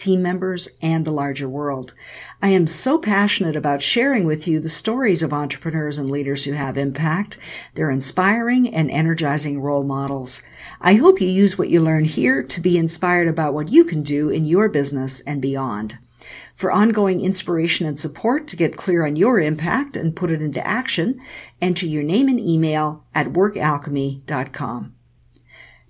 team members, and the larger world. I am so passionate about sharing with you the stories of entrepreneurs and leaders who have impact. They're inspiring and energizing role models. I hope you use what you learn here to be inspired about what you can do in your business and beyond. For ongoing inspiration and support to get clear on your impact and put it into action, enter your name and email at workalchemy.com.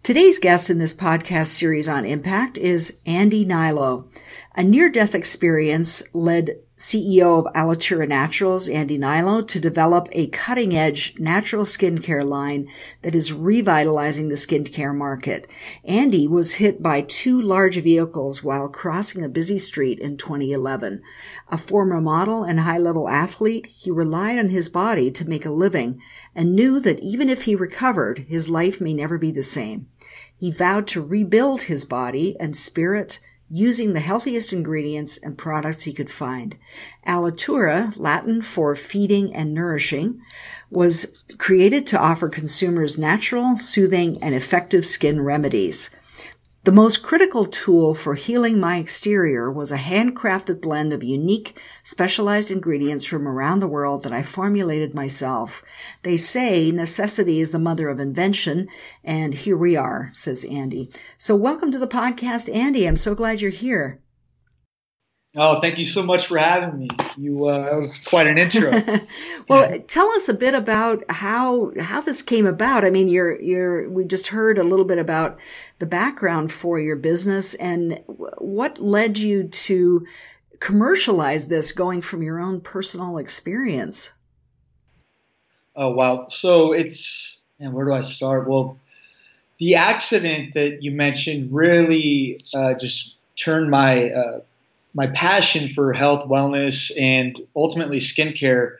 Today's guest in this podcast series on impact is Andy Hnilo. A near-death experience led CEO of Alitura Naturals, Andy Hnilo, to develop a cutting-edge natural skincare line that is revitalizing the skincare market. Andy was hit by two large vehicles while crossing a busy street in 2011. A former model and high-level athlete, he relied on his body to make a living and knew that even if he recovered, his life may never be the same. He vowed to rebuild his body and spirit using the healthiest ingredients and products he could find. Alitura, Latin for feeding and nourishing, was created to offer consumers natural, soothing, and effective skin remedies. The most critical tool for healing my exterior was a handcrafted blend of unique, specialized ingredients from around the world that I formulated myself. They say necessity is the mother of invention, and here we are, says Andy. So welcome to the podcast, Andy. I'm so glad you're here. Oh, thank you so much for having me. You uh, that was quite an intro. well, tell us a bit about how how this came about. I mean, you're you're we just heard a little bit about the background for your business and what led you to commercialize this going from your own personal experience. Oh, wow. So it's and where do I start? Well, the accident that you mentioned really uh, just turned my uh, my passion for health, wellness, and ultimately skincare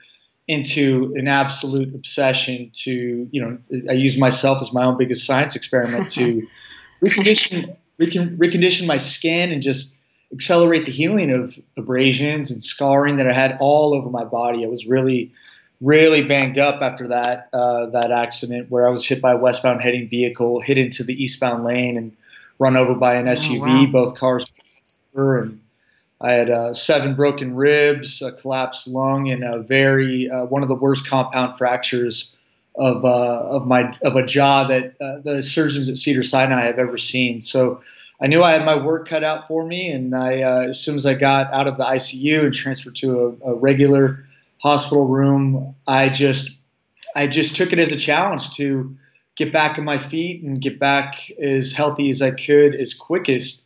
into an absolute obsession to, you know, I use myself as my own biggest science experiment to recondition, recon, recondition my skin and just accelerate the healing of abrasions and scarring that I had all over my body. I was really, really banged up after that, uh, that accident where I was hit by a westbound heading vehicle, hit into the eastbound lane and run over by an SUV, oh, wow. both cars and I had uh, seven broken ribs, a collapsed lung, and a very uh, one of the worst compound fractures of uh, of my of a jaw that uh, the surgeons at Cedar Sinai have ever seen. So I knew I had my work cut out for me, and I uh, as soon as I got out of the ICU and transferred to a, a regular hospital room, I just I just took it as a challenge to get back on my feet and get back as healthy as I could as quickest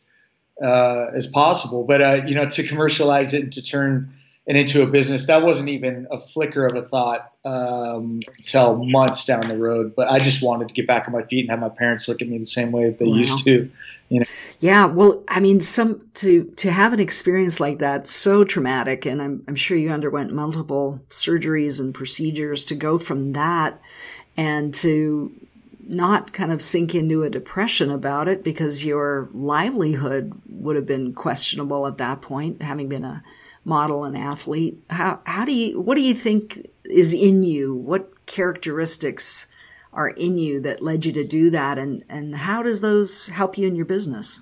uh, as possible. But uh, you know, to commercialize it and to turn it into a business, that wasn't even a flicker of a thought um, until months down the road. But I just wanted to get back on my feet and have my parents look at me the same way that they wow. used to. You know. Yeah, well, I mean, some to to have an experience like that so traumatic, and I'm I'm sure you underwent multiple surgeries and procedures to go from that and to not kind of sink into a depression about it because your livelihood would have been questionable at that point, having been a model and athlete. How, how do you, what do you think is in you? What characteristics are in you that led you to do that? And, and how does those help you in your business?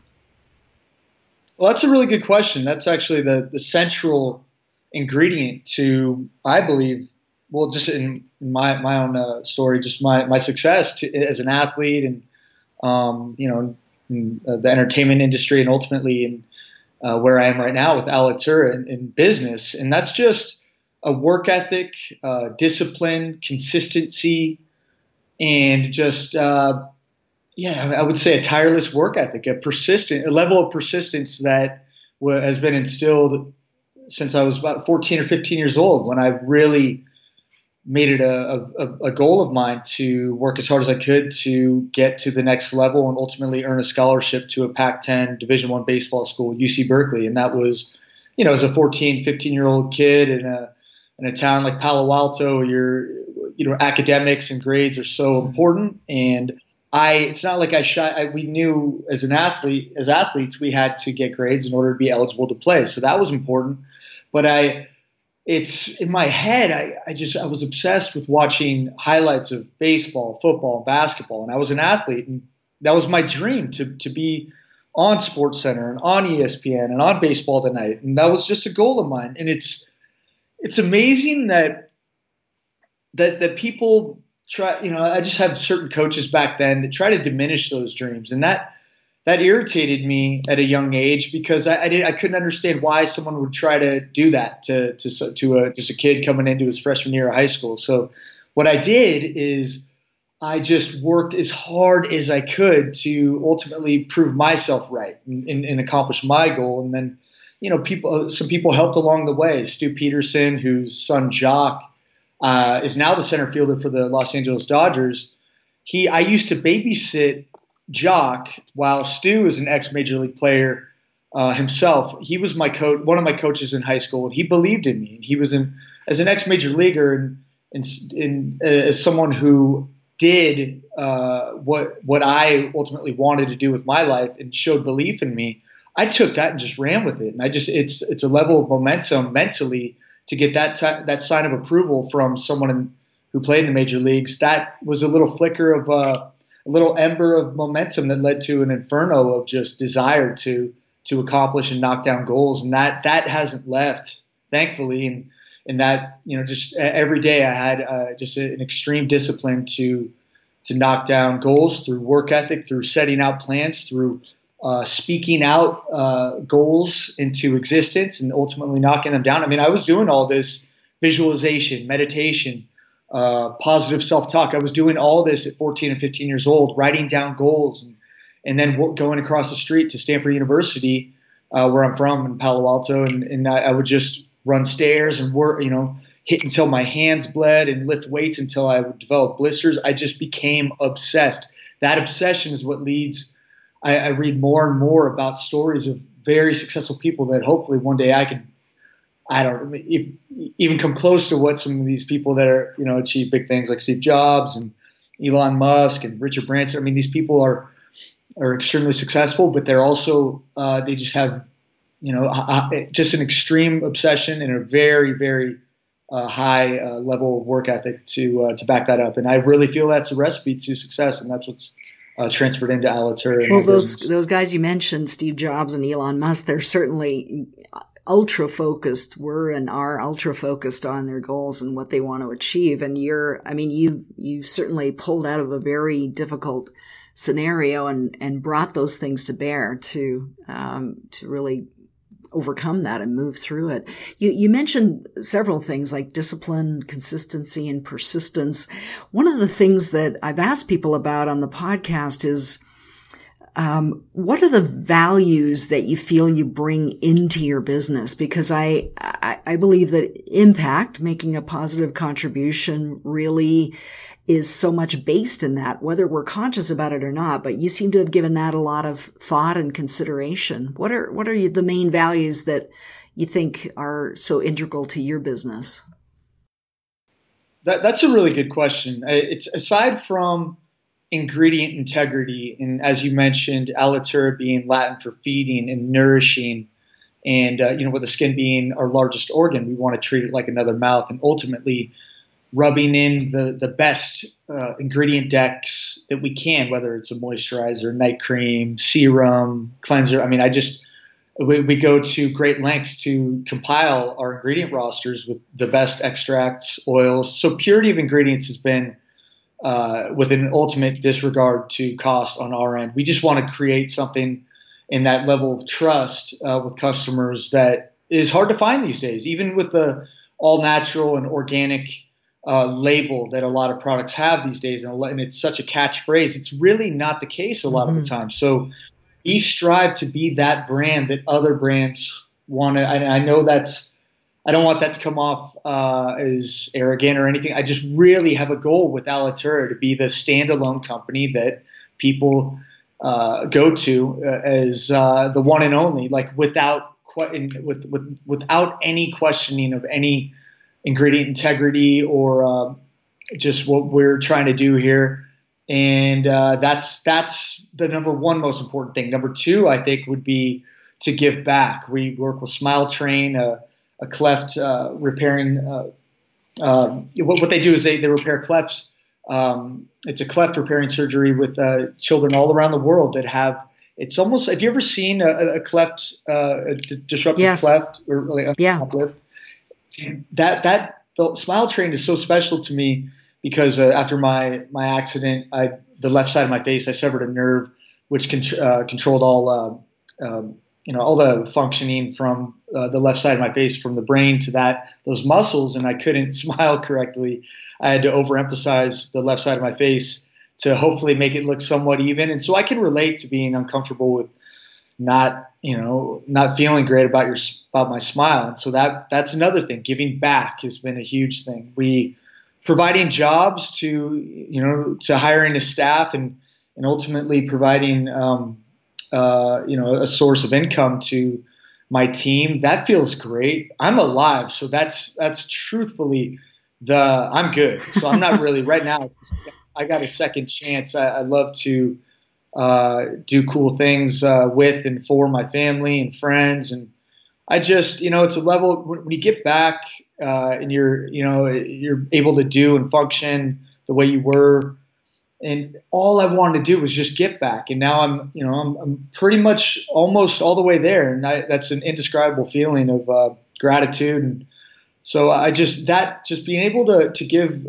Well, that's a really good question. That's actually the, the central ingredient to, I believe, well, just in my my own uh, story, just my my success to, as an athlete, and um, you know, in, uh, the entertainment industry, and ultimately in uh, where I am right now with Alitura in, in business, and that's just a work ethic, uh, discipline, consistency, and just uh, yeah, I would say a tireless work ethic, a persistent, a level of persistence that has been instilled since I was about 14 or 15 years old when I really made it a, a, a, goal of mine to work as hard as I could to get to the next level and ultimately earn a scholarship to a Pac-10 Division One baseball school, UC Berkeley, and that was, you know, as a 14, 15 year old kid in a in a town like Palo Alto, you're you know academics and grades are so important. And I it's not like I I, we knew as an athlete as athletes we had to get grades in order to be eligible to play. So that was important. But I it's in my head I, I just I was obsessed with watching highlights of baseball football and basketball and I was an athlete and that was my dream to to be on Sports Center and on ESPN and on Baseball Tonight and that was just a goal of mine and it's it's amazing that that that people try you know I just had certain coaches back then that try to diminish those dreams and that that irritated me at a young age because I, I, did, I couldn't understand why someone would try to do that to to to a just a kid coming into his freshman year of high school. So what I did is I just worked as hard as I could to ultimately prove myself right and, and, and accomplish my goal. And then, you know, people some people helped along the way. Stu Pederson, whose son Joc uh, is now the center fielder for the Los Angeles Dodgers. He I used to babysit Joc, while Stu is an ex major league player uh, himself, he was my coach, one of my coaches in high school, and he believed in me. And he was in as an ex major leaguer and, and, and uh, as someone who did uh, what what I ultimately wanted to do with my life and showed belief in me. I took that and just ran with it. And I just it's it's a level of momentum mentally to get that t- that sign of approval from someone in, who played in the major leagues. That was a little flicker of uh, little ember of momentum that led to an inferno of just desire to to accomplish and knock down goals, and that that hasn't left, thankfully. And and that you know, just every day I had uh, just an extreme discipline to to knock down goals through work ethic, through setting out plans, through uh, speaking out uh, goals into existence, and ultimately knocking them down. I mean, I was doing all this visualization, meditation, uh, positive self-talk. I was doing all this at 14 and 15 years old, writing down goals, and, and then going across the street to Stanford University, uh, where I'm from in Palo Alto, and, and I, I, would just run stairs and work, you know, hit until my hands bled and lift weights until I would develop blisters. I just became obsessed. That obsession is what leads. I, I read more and more about stories of very successful people that hopefully one day I could I don't if, even come close to what some of these people that are you know achieve big things like Steve Jobs and Elon Musk and Richard Branson. I mean, these people are are extremely successful, but they're also uh, they just have you know just an extreme obsession and a very very uh, high uh, level of work ethic to uh, to back that up. And I really feel that's a recipe to success, and that's what's uh, transferred into Alitura. Well, those business. those guys you mentioned, Steve Jobs and Elon Musk, they're certainly ultra focused were and are ultra focused on their goals and what they want to achieve. And you're, I mean, you, you certainly pulled out of a very difficult scenario and, and brought those things to bear to, um, to really overcome that and move through it. You, you mentioned several things like discipline, consistency, and persistence. One of the things that I've asked people about on the podcast is, um, what are the values that you feel you bring into your business? Because I, I, I believe that impact, making a positive contribution really is so much based in that, whether we're conscious about it or not, but you seem to have given that a lot of thought and consideration. What are, what are the main values that you think are so integral to your business? That, that's a really good question. It's aside from ingredient integrity, and as you mentioned, alitura being Latin for feeding and nourishing, and uh, you know, with the skin being our largest organ, we want to treat it like another mouth, and ultimately rubbing in the the best uh, ingredient decks that we can, whether it's a moisturizer, night cream, serum, cleanser. I mean, I just we, we go to great lengths to compile our ingredient rosters with the best extracts, oils. So purity of ingredients has been uh, with an ultimate disregard to cost on our end. We just want to create something in that level of trust uh, with customers that is hard to find these days, even with the all natural and organic uh, label that a lot of products have these days. And, and, it's such a catchphrase. It's really not the case a lot mm-hmm. of the mm-hmm. time. So we strive to be that brand that other brands want to. I know that's I don't want that to come off uh, as arrogant or anything. I just really have a goal with Alitura to be the standalone company that people uh, go to uh, as uh, the one and only, like without with, with without any questioning of any ingredient integrity or uh, just what we're trying to do here. And uh, that's that's the number one most important thing. Number two, I think, would be to give back. We work with Smile Train, a, cleft uh, repairing. Uh, um, what, what, they do is they, they repair clefts. Um, it's a cleft repairing surgery with uh, children all around the world that have. It's almost. Have you ever seen a, a cleft, uh, a disrupted yes. cleft, or like a yeah. That that the Smile Train is so special to me because uh, after my my accident, I the left side of my face, I severed a nerve which con- uh, controlled all uh, um, you know all the functioning from uh, the left side of my face, from the brain to that those muscles, and I couldn't smile correctly. I had to overemphasize the left side of my face to hopefully make it look somewhat even, and so I can relate to being uncomfortable with not you know not feeling great about your about my smile. And so that that's another thing. Giving back has been a huge thing. We providing jobs to you know to hiring a staff and and ultimately providing um, uh, you know a source of income to my team that feels great. I'm alive so that's that's truthfully the i'm good. So i'm not really right now i got a second chance. I, I love to uh, do cool things uh, with and for my family and friends. And I just, you know, it's a level when, you get back uh, and you're, you know, you're able to do and function the way you were. And all I wanted to do was just get back. And now I'm, you know, I'm, I'm pretty much almost all the way there. And I, that's an indescribable feeling of uh, gratitude. And so I just, that, just being able to, to give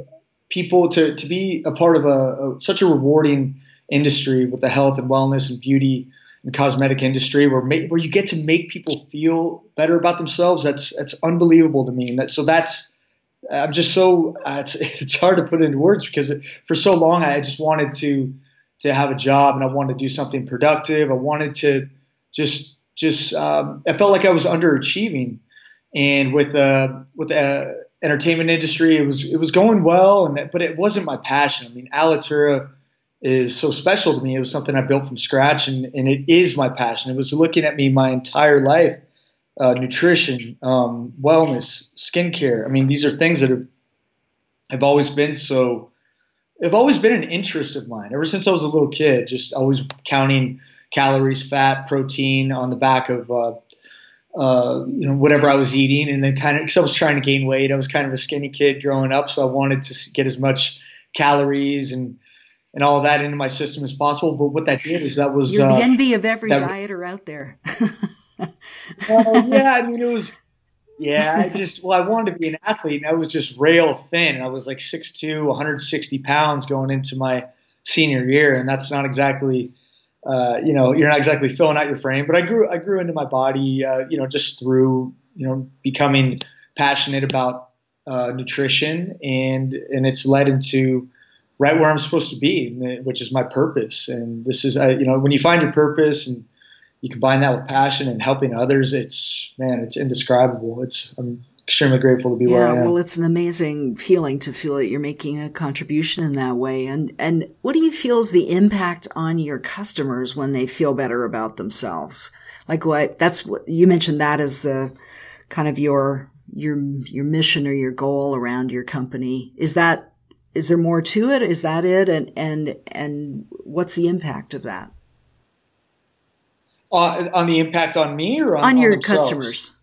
people to, to be a part of a, a such a rewarding industry with the health and wellness and beauty and cosmetic industry where where you get to make people feel better about themselves. That's that's unbelievable to me. And that, so that's I'm just so uh, it's it's hard to put into words because for so long I just wanted to to have a job and I wanted to do something productive. I wanted to just just um, I felt like I was underachieving, and with the with the entertainment industry, it was it was going well, and but it wasn't my passion. I mean, Alitura is so special to me. It was something I built from scratch, and, and it is my passion. It was looking at me my entire life uh, nutrition, um, wellness, skincare. I mean, these are things that have, have always been so, have always been an interest of mine ever since I was a little kid, just always counting calories, fat, protein on the back of, uh, uh, you know, whatever I was eating. And then kind of, because I was trying to gain weight, I was kind of a skinny kid growing up. So I wanted to get as much calories and, and all that into my system as possible. But what that did is that was You're the uh, envy of every that, dieter out there. well, yeah, I mean it was. Yeah, I just well, I wanted to be an athlete, and I was just rail thin. I was like 6'2", 160 pounds going into my senior year, and that's not exactly. Uh, you know, you're not exactly filling out your frame, but I grew, I grew into my body, uh, you know, just through, you know, becoming passionate about uh, nutrition, and and it's led into right where I'm supposed to be, which is my purpose. And this is, I, you know, when you find your purpose and you combine that with passion and helping others, it's man, it's indescribable. It's I'm extremely grateful to be yeah, where I am. Well, it's an amazing feeling to feel that you're making a contribution in that way. And and what do you feel is the impact on your customers when they feel better about themselves? Like what that's what you mentioned that as the kind of your your your mission or your goal around your company. Is that is there more to it? Is that it? And and and what's the impact of that? Uh, on the impact on me or on, on your on customers?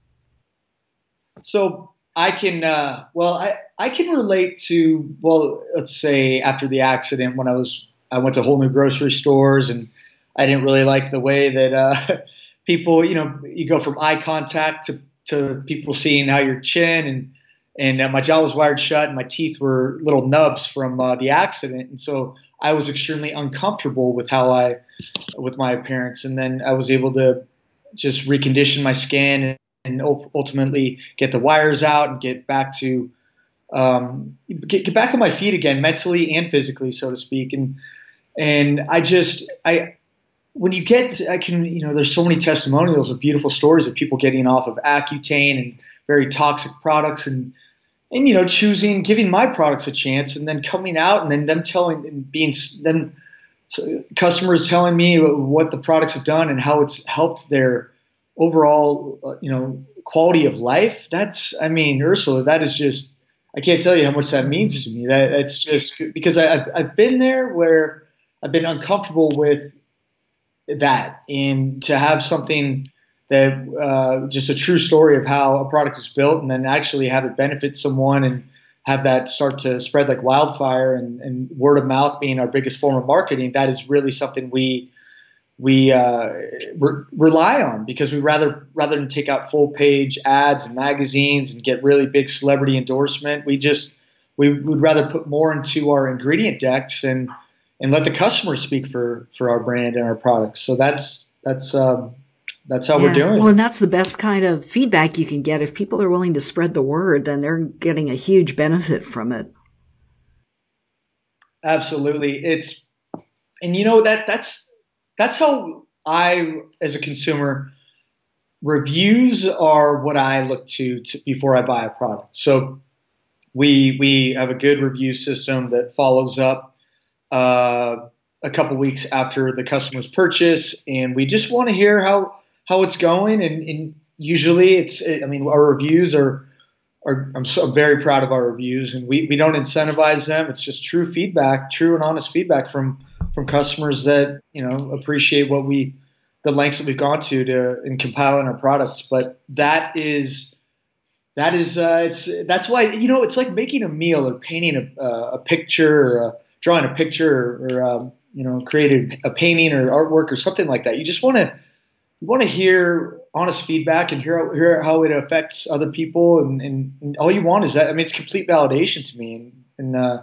So I can uh, well I I can relate to well let's say after the accident when I was I went to whole new grocery stores and I didn't really like the way that uh, people you know you go from eye contact to to people seeing how your chin and and uh, my jaw was wired shut and my teeth were little nubs from uh, the accident and so i was extremely uncomfortable with how i with my appearance. And then i was able to just recondition my skin and, ultimately get the wires out and get back to um, get, get back on my feet again mentally and physically so to speak. And and i just i when you get i can you know there's so many testimonials of beautiful stories of people getting off of accutane and very toxic products and and you know choosing giving my products a chance and then coming out and then them telling and being then customers telling me what the products have done and how it's helped their overall uh, you know quality of life that's i mean ursula that is just I can't tell you how much that means to me. That it's just because I, have I've been there where I've been uncomfortable with that, and to have something that uh, just a true story of how a product was built, and then actually have it benefit someone and have that start to spread like wildfire, and, and word of mouth being our biggest form of marketing. That is really something we we uh, re- rely on because we rather rather than take out full page ads and magazines and get really big celebrity endorsement, we just we would rather put more into our ingredient decks and and let the customer speak for for our brand and our products. So that's that's um, that's how yeah. we're doing. Well, and that's the best kind of feedback you can get. If people are willing to spread the word, then they're getting a huge benefit from it. Absolutely, it's and you know that that's that's how I, as a consumer, reviews are what I look to, to, before I buy a product. So we we have a good review system that follows up uh, a couple weeks after the customer's purchase, and we just want to hear how how it's going. And, and usually, it's I mean our reviews are. Are, I'm, so, very proud of our reviews, and we, we don't incentivize them. It's just true feedback, true and honest feedback from from customers that you know appreciate what we the lengths that we've gone to to in compiling our products. But that is that is uh, it's that's why you know it's like making a meal or painting a, uh, a picture or drawing a picture or, or um, you know creating a painting or artwork or something like that. You just want to you want to hear honest feedback and hear hear how it affects other people and, and, and, all you want is that I mean it's complete validation to me and, and uh,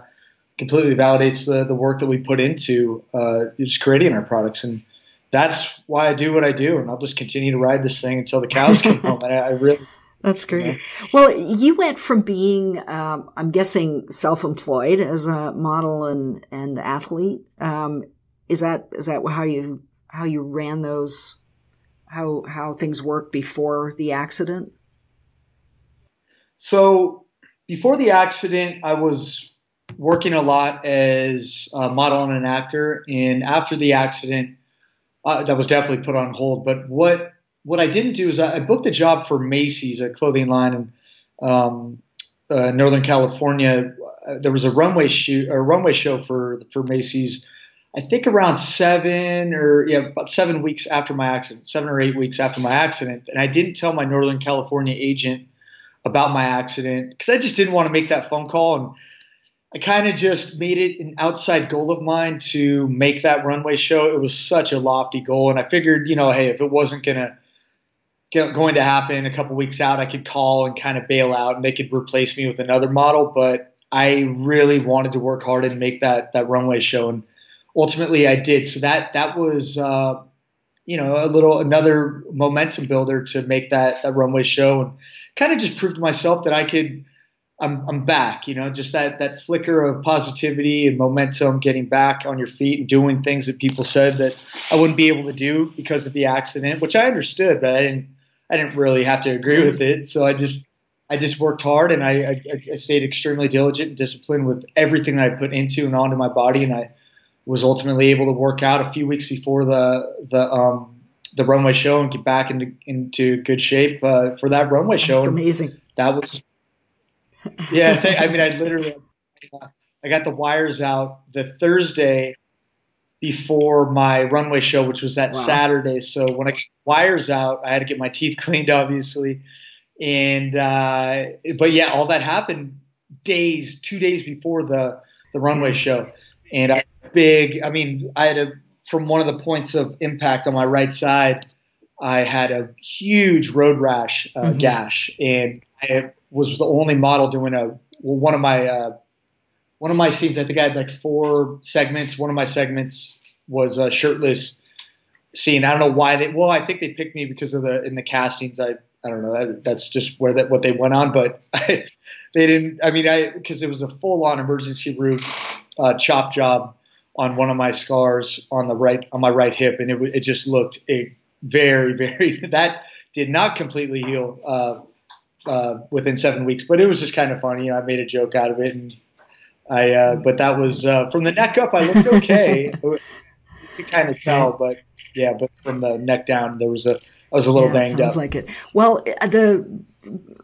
completely validates the, the work that we put into uh, just creating our products. And that's why I do what I do. And I'll just continue to ride this thing until the cows come home. And I, I really. That's great. You know. Well, you went from being, um, I'm guessing, self-employed as a model and and athlete. Um, is that is that how you how you ran those? How how things worked before the accident? So before the accident, I was working a lot as a model and an actor. And after the accident, uh, that was definitely put on hold. But what what I didn't do is I, I booked a job for Macy's, a clothing line in um, uh, Northern California. Uh, there was a runway shoot, a runway show for for Macy's. I think around seven or yeah, about seven weeks after my accident, seven or eight weeks after my accident, and I didn't tell my Northern California agent about my accident because I just didn't want to make that phone call and I kind of just made it an outside goal of mine to make that runway show. It was such a lofty goal, and I figured, you know, hey, if it wasn't gonna going to happen a couple weeks out, I could call and kind of bail out, and they could replace me with another model. But I really wanted to work hard and make that that runway show, and ultimately I did. So that that was, uh, you know, a little another momentum builder to make that that runway show, and kind of just proved to myself that I could I'm I'm back. You know, just that that flicker of positivity and momentum, getting back on your feet and doing things that people said that I wouldn't be able to do because of the accident, which I understood, but I didn't I didn't really have to agree with it. So I just I just worked hard and I, I, I stayed extremely diligent and disciplined with everything that I put into and onto my body, and I was ultimately able to work out a few weeks before the the um, the runway show and get back into into good shape uh, for that runway show. Amazing. That was yeah, I mean, I literally, I got the wires out the Thursday before my runway show, which was that wow. Saturday. So when I got wires out, I had to get my teeth cleaned, obviously. And uh, but yeah, all that happened days, two days before the the runway show, and I big. I mean, I had a from one of the points of impact on my right side. I had a huge road rash uh, mm-hmm. gash, and I was the only model doing a well, one of my uh, one of my scenes. I think I had like four segments. One of my segments was a shirtless scene. I don't know why they. Well, I think they picked me because of the in the castings. I I don't know. That's just where that what they went on, but I, they didn't. I mean, I because it was a full on emergency room uh, chop job on one of my scars on the right on my right hip, and it it just looked a very very that did not completely heal. Uh, uh, within seven weeks. But it was just kind of funny. You know, I made a joke out of it, and I. Uh, but that was uh, from the neck up. I looked okay. you could kind of tell, but yeah. But from the neck down, there was a. I was a little yeah, banged sounds up. like it. Well, uh, the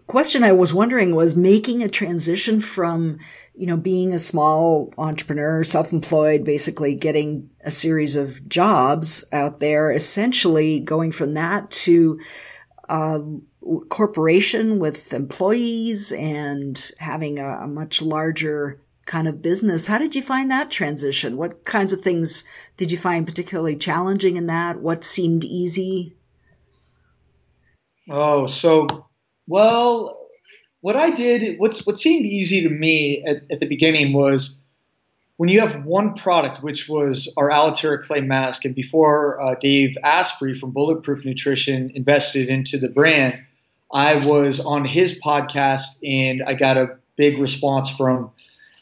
question I was wondering was making a transition from, you know, being a small entrepreneur, self-employed, basically getting a series of jobs out there, essentially going from that to a corporation with employees and having a, a much larger kind of business. How did you find that transition? What kinds of things did you find particularly challenging in that? What seemed easy? Oh, so well, what I did, what's what seemed easy to me at, at the beginning was when you have one product, which was our Alitura clay mask, and before uh, Dave Asprey from Bulletproof Nutrition invested into the brand, I was on his podcast and I got a big response from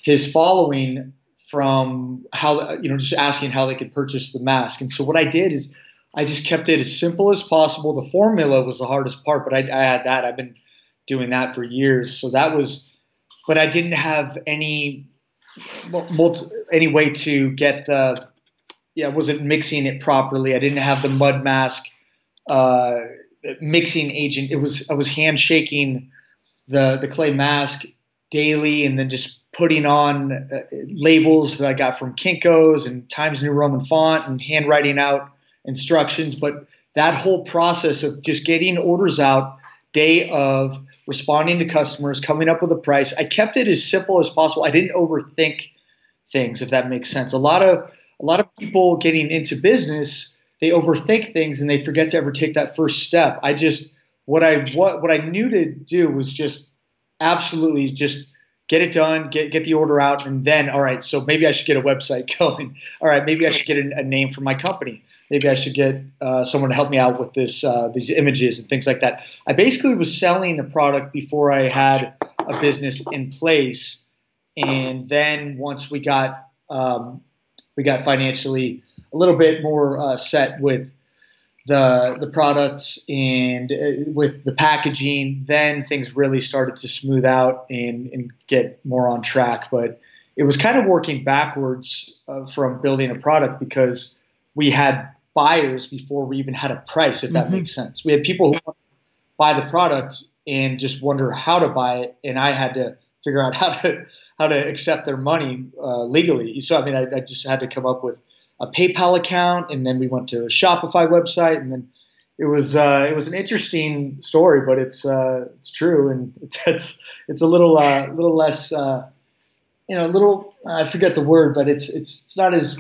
his following from how you know just asking how they could purchase the mask. And so what I did is I just kept it as simple as possible. The formula was the hardest part, but I, I had that. I've been doing that for years, so that was. But I didn't have any multi, any way to get the. Yeah, I wasn't mixing it properly. I didn't have the mud mask uh, mixing agent. It was I was handshaking the the clay mask daily, and then just putting on uh, labels that I got from Kinko's and Times New Roman font and handwriting out instructions. But that whole process of just getting orders out day of responding to customers, coming up with a price, I kept it as simple as possible. I didn't overthink things, if that makes sense. A lot of a lot of people getting into business, they overthink things and they forget to ever take that first step. I just what I what what I knew to do was just absolutely just get it done, get get the order out, and then all right. So maybe I should get a website going. All right, maybe I should get a, a name for my company. Maybe I should get uh, someone to help me out with this uh, these images and things like that. I basically was selling the product before I had a business in place, and then once we got um, we got financially a little bit more uh, set with the the products and uh, with the packaging, then things really started to smooth out and, and get more on track. But it was kind of working backwards uh, from building a product because we had buyers before we even had a price, if that mm-hmm. makes sense. We had people who buy the product and just wonder how to buy it, and I had to figure out how to how to accept their money uh, legally. So I mean, I, I just had to come up with a PayPal account, and then we went to a Shopify website, and then it was uh, it was an interesting story, but it's uh, it's true, and it's it's a little uh, little less uh, you know a little I forget the word, but it's it's it's not as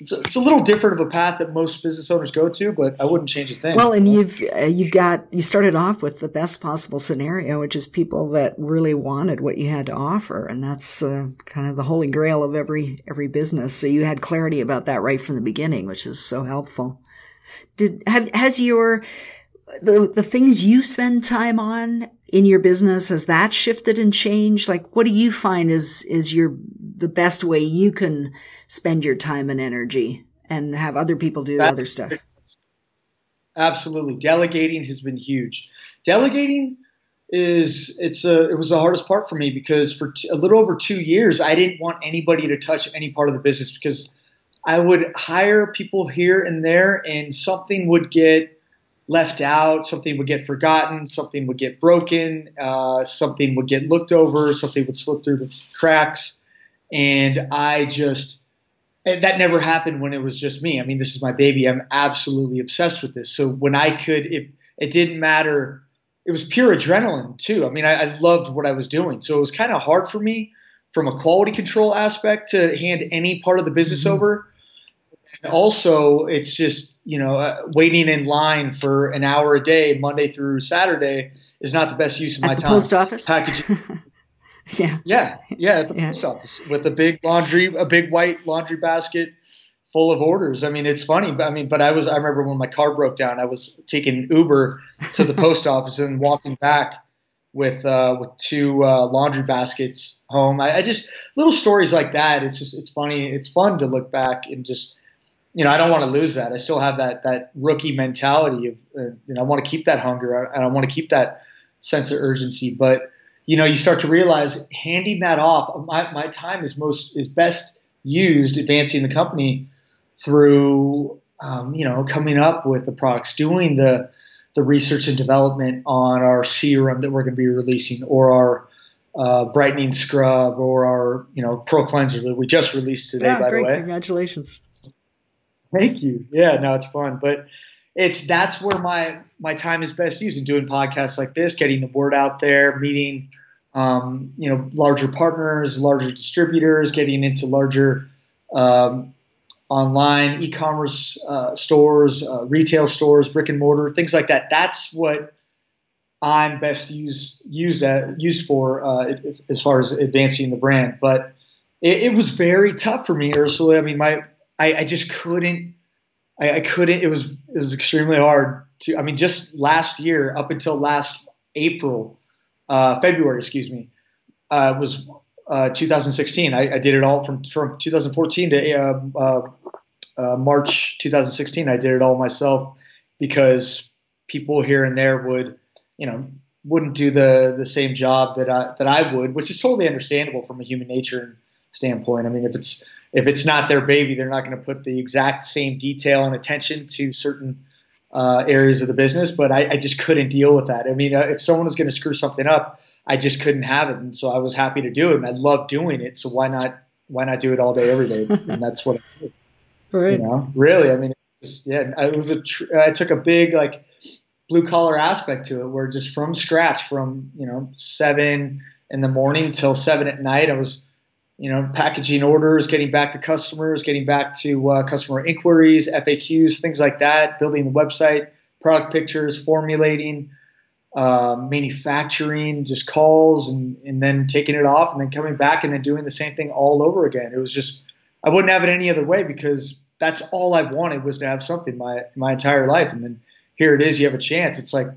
it's a, it's a, little different of a path that most business owners go to, but I wouldn't change a thing. Well, and you've uh, you got you started off with the best possible scenario, which is people that really wanted what you had to offer, and that's uh, kind of the holy grail of every every business. So you had clarity about that right from the beginning, which is so helpful. Did have has your the the things you spend time on in your business? Has that shifted and changed? Like what do you find is is your the best way you can spend your time and energy and have other people do that, other stuff? Absolutely. Delegating has been huge. Delegating is it's a it was the hardest part for me because for t- a little over 2 years I didn't want anybody to touch any part of the business because I would hire people here and there and something would get left out, something would get forgotten, something would get broken, uh, something would get looked over, something would slip through the cracks. And I just, and that never happened when it was just me. I mean, this is my baby. I'm absolutely obsessed with this. So when I could, it, it didn't matter. It was pure adrenaline too. I mean, I, I loved what I was doing. So it was kind of hard for me from a quality control aspect to hand any part of the business mm-hmm. over. And also, it's just you know, uh, waiting in line for an hour a day, Monday through Saturday, is not the best use of at my time. Post office. Packaging. yeah. Yeah. Yeah. At the yeah. post office with a big laundry, a big white laundry basket full of orders. I mean, it's funny. I mean, but I was, I remember when my car broke down, I was taking Uber to the post office and walking back with, uh, with two, uh, laundry baskets home. I, I just, little stories like that. It's just, it's funny. It's fun to look back and just, you know, I don't want to lose that. I still have that that rookie mentality of, uh, you know, I want to keep that hunger and I want to keep that sense of urgency. But you know, you start to realize handing that off. My my time is most is best used advancing the company through, um, you know, coming up with the products, doing the the research and development on our serum that we're going to be releasing, or our uh, brightening scrub, or our you know pro cleanser that we just released today. Yeah, by great. the way, congratulations. Thank you. Yeah, no, it's fun, but it's that's where my my time is best used in doing podcasts like this, getting the word out there, meeting um, you know larger partners, larger distributors, getting into larger um, online e-commerce uh, stores, uh, retail stores, brick and mortar, things like that. That's what I'm best used used at, used for uh, as far as advancing the brand. But it, it, was very tough for me, Ursula. I mean, my I, I just couldn't. I, I, couldn't. It was it was extremely hard to. I mean, just last year, up until last April, uh, February, excuse me, uh, was uh, 2016. I, I, did it all from from 2014 to uh, uh, uh, March 2016. I did it all myself because people here and there would, you know, wouldn't do the the same job that I that I would, which is totally understandable from a human nature standpoint. I mean, if it's if it's not their baby, they're not going to put the exact same detail and attention to certain uh, areas of the business. But I, I, just couldn't deal with that. I mean, uh, if someone was going to screw something up, I just couldn't have it, and so I was happy to do it, and I love doing it. So why not why not do it all day, every day? and that's what. I did. Right. You know, really. I mean, it was, yeah, it was a. Tr- I took a big like blue collar aspect to it, where just from scratch, from you know seven in the morning till seven at night, I was you know, packaging orders, getting back to customers, getting back to uh, customer inquiries, FAQs, things like that, building the website, product pictures, formulating, uh, manufacturing, just calls, and, and then taking it off, and then coming back and then doing the same thing all over again. It was just, I wouldn't have it any other way because that's all I've wanted was to have something my my entire life, and then here it is. You have a chance. It's like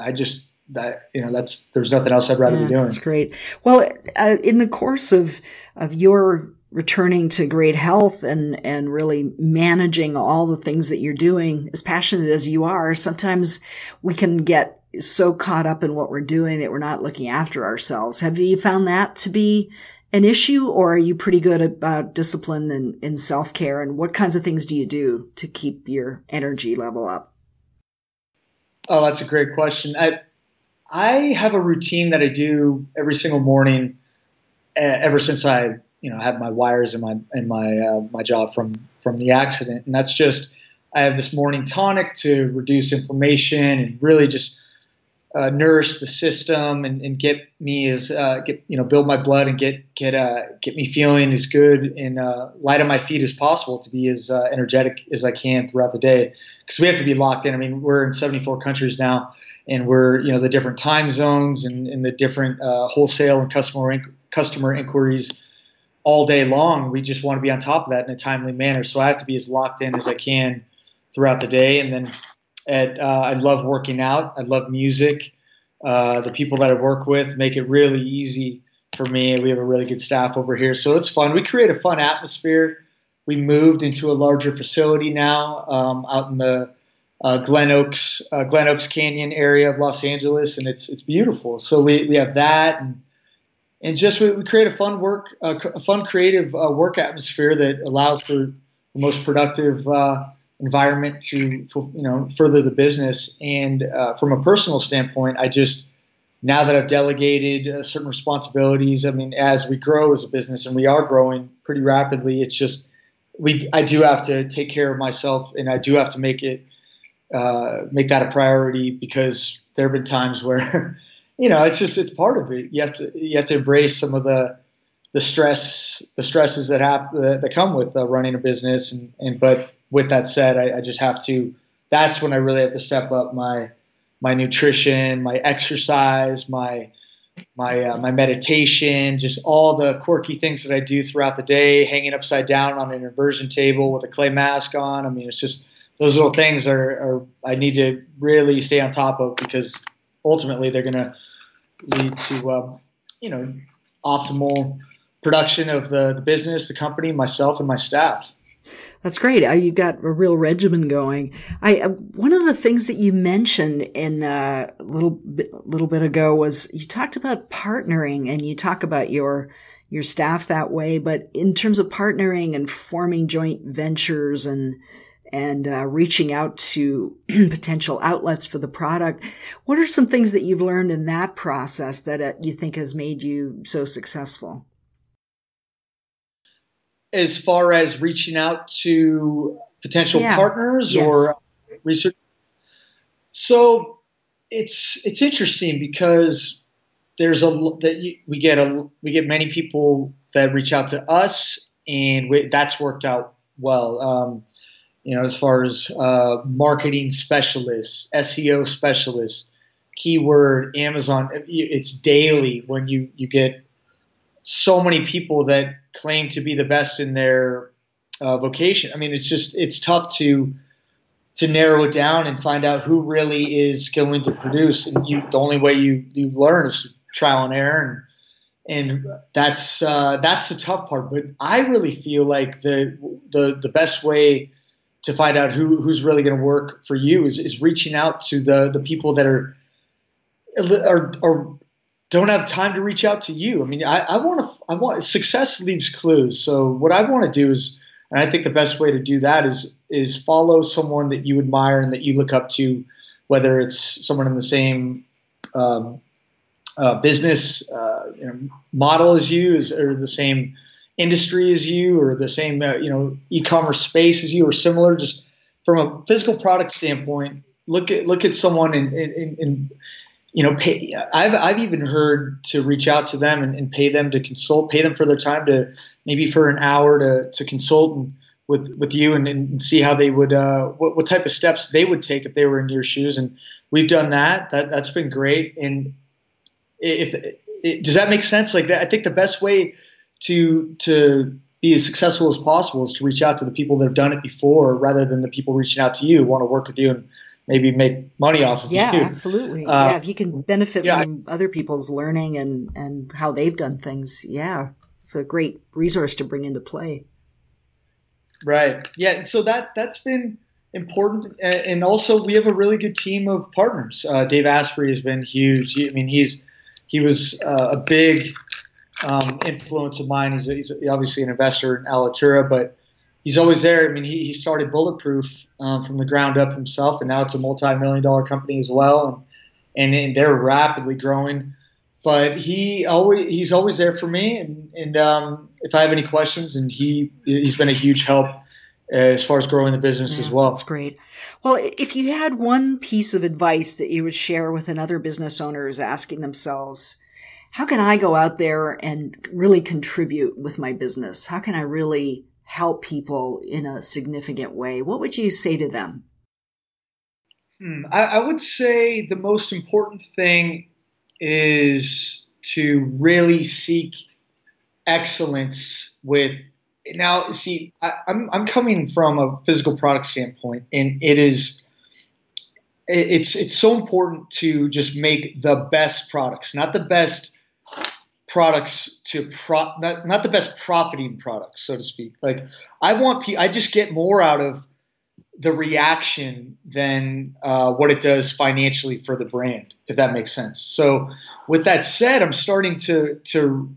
I just that you know that's there's nothing else I'd rather yeah, be doing. That's great. Well, uh, in the course of of your returning to great health and and really managing all the things that you're doing, as passionate as you are, sometimes we can get so caught up in what we're doing that we're not looking after ourselves. Have you found that to be an issue, or are you pretty good about discipline and, and self care? And what kinds of things do you do to keep your energy level up? Oh, that's a great question. I, I have a routine that I do every single morning, ever since I, you know, have my wires in my in my uh, my jaw from from the accident, and that's just I have this morning tonic to reduce inflammation and really just uh, nourish the system and, and get me as uh, get you know build my blood and get get uh, get me feeling as good and uh, light on my feet as possible to be as uh, energetic as I can throughout the day because we have to be locked in. I mean, we're in 74 countries now, and we're you know the different time zones and, and the different uh, wholesale and customer customer inquiries all day long. We just want to be on top of that in a timely manner. So I have to be as locked in as I can throughout the day, and then at, uh, I love working out. I love music. Uh, the people that I work with make it really easy for me. We have a really good staff over here, so it's fun. We create a fun atmosphere. We moved into a larger facility now um, out in the uh, Glen Oaks, uh, Glen Oaks Canyon area of Los Angeles, and it's it's beautiful. So we, we have that, and and just we, we create a fun work, uh, a fun creative uh, work atmosphere that allows for the most productive uh, environment to you know further the business. And uh, from a personal standpoint, I just now that I've delegated uh, certain responsibilities, I mean, as we grow as a business and we are growing pretty rapidly, it's just we I do have to take care of myself and I do have to make it uh, make that a priority because there have been times where you know it's just it's part of it. You have to you have to embrace some of the the stress the stresses that happen that, that come with uh, running a business and, and but with that said, I, I, just have to. That's when I really have to step up my my nutrition, my exercise, my my uh, my meditation, just all the quirky things that I do throughout the day, hanging upside down on an inversion table with a clay mask on. I mean, it's just those little things are, are I need to really stay on top of because ultimately they're going to lead to um, you know optimal production of the, the business, the company, myself, and my staff. That's great. Uh, you got a real regimen going. I uh, one of the things that you mentioned in uh, a little bit, little bit ago was you talked about partnering, and you talk about your your staff that way. But in terms of partnering and forming joint ventures and and uh, reaching out to potential outlets for the product. What are some things that you've learned in that process that uh, you think has made you so successful? As far as reaching out to potential yeah. partners yes. or research, so it's it's interesting because there's a that we get a we get many people that reach out to us, and we, that's worked out well. Um, you know, as far as uh, marketing specialists, SEO specialists, keyword, Amazon, it's daily when you, you get so many people that claim to be the best in their uh, vocation. I mean, it's just, it's tough to, to narrow it down and find out who really is going to produce. And you, the only way you, you learn is trial and error. And, and that's, uh, that's the tough part. But I really feel like the, the, the best way to find out who who's really going to work for you is, is reaching out to the the people that are are, are don't have time to reach out to you. I mean, I, I want to, I want success leaves clues. So what I want to do is, and I think the best way to do that is, is follow someone that you admire and that you look up to, whether it's someone in the same um, uh, business uh, you know, model as you, is, or the same industry as you or the same uh, you know e-commerce space as you or similar just from a physical product standpoint look at look at someone and, and, and you know pay I've, I've even heard to reach out to them and, and, pay them to consult pay them for their time to maybe for an hour to, to consult and, with with you and, and see how they would uh, what, what type of steps they would take if they were in your shoes. And we've done that. That that's been great. And if it, does that make sense? Like that I think the best way to to be as successful as possible is to reach out to the people that have done it before rather than the people reaching out to you want to work with you and maybe make money off of yeah, you. Yeah, absolutely. Uh, yeah, if you can benefit yeah, from I, other people's learning and and how they've done things, yeah, it's a great resource to bring into play. Right. Yeah. So that that's been important, and also we have a really good team of partners. Uh, Dave Asprey has been huge. I mean, he's he was uh, a big um, influence of mine. He's, he's, obviously an investor in Alitura, but he's always there. I mean, he, he started Bulletproof um, from the ground up himself, and now it's a multi-million dollar company as well, and, and, and they're rapidly growing. But he always he's always there for me, and, and um, if I have any questions, and he he's been a huge help as far as growing the business yeah, as well. That's great. Well, if you had one piece of advice that you would share with another business owners asking themselves, how can I go out there and really contribute with my business? How can I really help people in a significant way? What would you say to them? Hmm, I, I would say the most important thing is to really seek excellence with now see I, am I'm, I'm coming from a physical product standpoint and it is it's it's so important to just make the best products not the best products to pro not, not the best profiting products so to speak. Like i want pe- i just get more out of the reaction than uh, what it does financially for the brand if that makes sense. So with that said i'm starting to to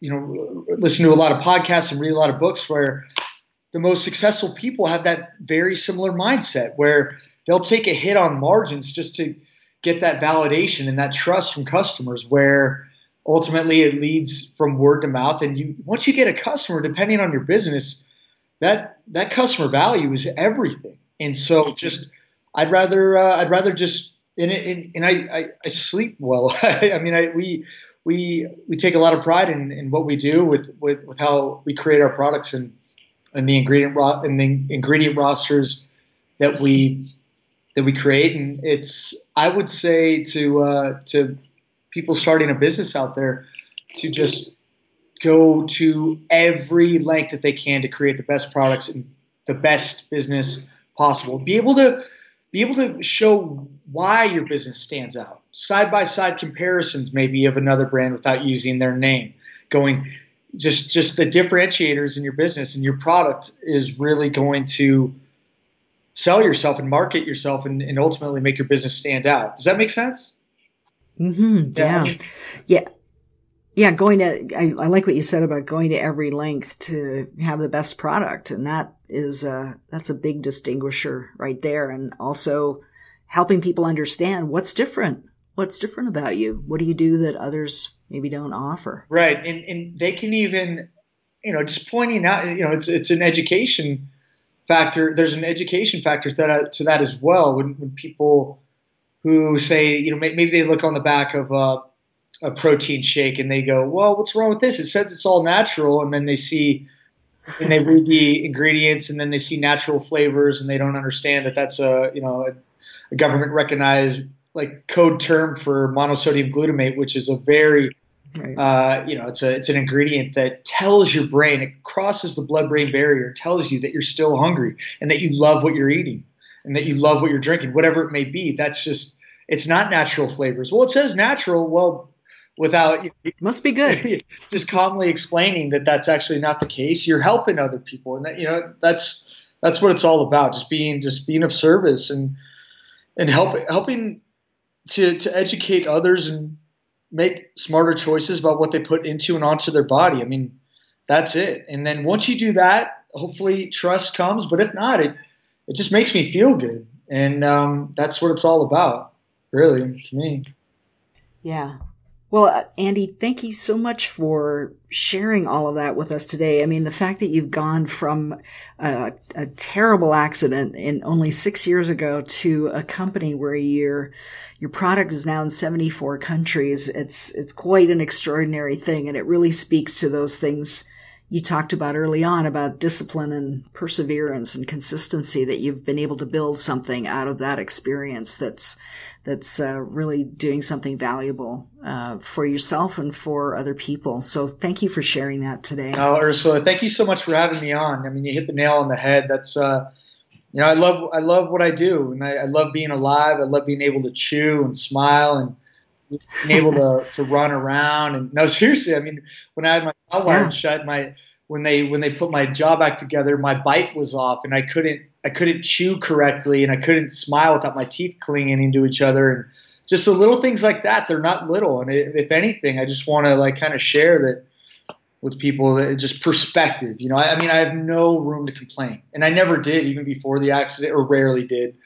you know listen to a lot of podcasts and read a lot of books where the most successful people have that very similar mindset where they'll take a hit on margins just to get that validation and that trust from customers where ultimately it leads from word to mouth. And you once you get a customer depending on your business that that customer value is everything. And so just i'd rather uh, i'd rather just and, and, and I, I, I, sleep well. I mean I, we we we take a lot of pride in, in what we do with, with, with how we create our products and and the ingredient ro- and the ingredient rosters that we that we create. And it's I would say to uh, to people starting a business out there to just go to every length that they can to create the best products and the best business possible. Be able to be able to show why your business stands out. Side by side comparisons maybe of another brand without using their name. Going just just the differentiators in your business and your product is really going to sell yourself and market yourself and, and ultimately make your business stand out. Does that make sense? Mm-hmm. Yeah. yeah. Yeah. Yeah. Going to, I, I like what you said about going to every length to have the best product. And that is uh, that's a big distinguisher right there, and also helping people understand what's different. What's different about you? What do you do that others maybe don't offer? Right, and and they can even, you know, just pointing out, you know, it's it's an education factor. There's an education factor to that to that as well. When when people who say, you know, maybe they look on the back of a, a protein shake and they go, well, what's wrong with this? It says it's all natural, and then they see and they read the ingredients and then they see natural flavors and they don't understand that that's a you know a, a government recognized like code term for monosodium glutamate, which is a very Right. Uh, you know, it's a it's an ingredient that tells your brain it crosses the blood-brain barrier, tells you that you're still hungry and that you love what you're eating and that you love what you're drinking, whatever it may be. That's just it's not natural flavors. Well, it says natural. Well, without it must be good just calmly explaining that that's actually not the case you're helping other people and that, you know that's that's what it's all about just being just being of service and and helping helping to to educate others and make smarter choices about what they put into and onto their body i mean that's it and then once you do that hopefully trust comes but if not it it just makes me feel good. And um, that's what it's all about really to me. Yeah. Well, uh, Andy, thank you so much for sharing all of that with us today. I mean, the fact that you've gone from a, a, terrible accident in only six years ago to a company where your your product is now in 74 countries, it's it's quite an extraordinary thing, and it really speaks to those things you talked about early on about discipline and perseverance and consistency that you've been able to build something out of that experience that's that's uh, really doing something valuable uh, for yourself and for other people. So thank you for sharing that today. Oh, Ursula, thank you so much for having me on. I mean, you hit the nail on the head. That's uh, you know, I love I love what I do, and I, I, love being alive. I love being able to chew and smile and being able to, to run around. And no, seriously, I mean, when I had my jaw wired yeah. shut, my when they when they put my jaw back together, my bite was off, and I couldn't I couldn't chew correctly, and I couldn't smile without my teeth clinging into each other, and just the little things like that. They're not little, and if anything, I just want to like kind of share that with people that just perspective. You know, I, I mean, I have no room to complain, and I never did even before the accident, or rarely did.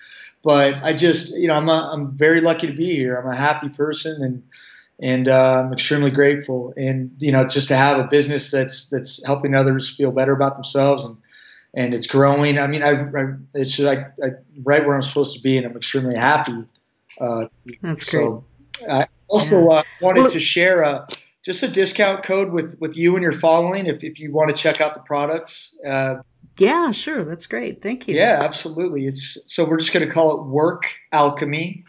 But I just, you know, I'm a, I'm very lucky to be here. I'm a happy person, and and uh, I'm extremely grateful. And you know, just to have a business that's that's helping others feel better about themselves and and it's growing. I mean, I, I it's like I, right where I'm supposed to be, and I'm extremely happy. Uh, that's great. So I also yeah. uh, wanted well, to share a just a discount code with with you and your following if if you want to check out the products. Uh, yeah, sure. That's great. Thank you. Yeah, absolutely. It's so we're just going to call it Work Alchemy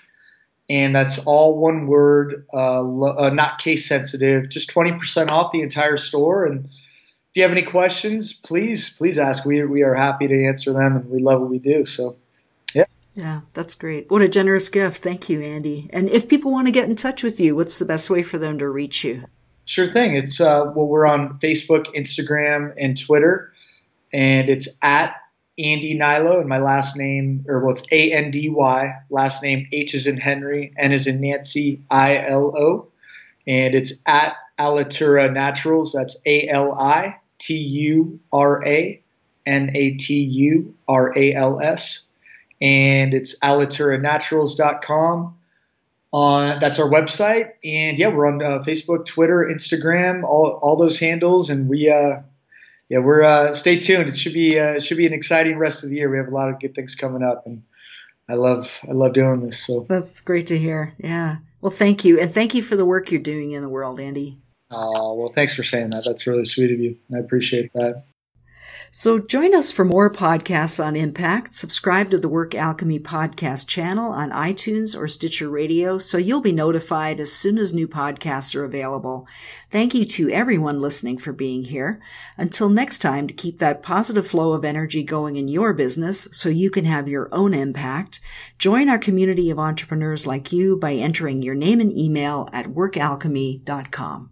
and that's all one word, uh, uh, not case sensitive. Just 20% off the entire store. And if you have any questions, please, please ask. We, we are happy to answer them and we love what we do. So, yeah. Yeah, that's great. What a generous gift. Thank you, Andy. And if people want to get in touch with you, what's the best way for them to reach you? Sure thing. It's, uh, well, we're on Facebook, Instagram, and Twitter. And it's at Andy Hnilo, and my last name, or well, it's A N D Y. Last name H is in Henry, N is in Nancy, I L O, and it's at Alitura Naturals. That's A L I T U R A N A T U R A L S, and it's alituranaturals.com. On that's our website, and yeah, we're on uh, Facebook, Twitter, Instagram, all all those handles, and we uh, yeah, we're uh, stay tuned. It should be uh, it should be an exciting rest of the year. We have a lot of good things coming up, and I love I love doing this. So that's great to hear. Yeah. Well, thank you, and thank you for the work you're doing in the world, Andy. Oh well, thanks for saying that. That's really sweet of you. I appreciate that. So join us for more podcasts on impact. Subscribe to the Work Alchemy podcast channel on iTunes or Stitcher Radio so you'll be notified as soon as new podcasts are available. Thank you to everyone listening for being here. Until next time, to keep that positive flow of energy going in your business so you can have your own impact, join our community of entrepreneurs like you by entering your name and email at workalchemy.com.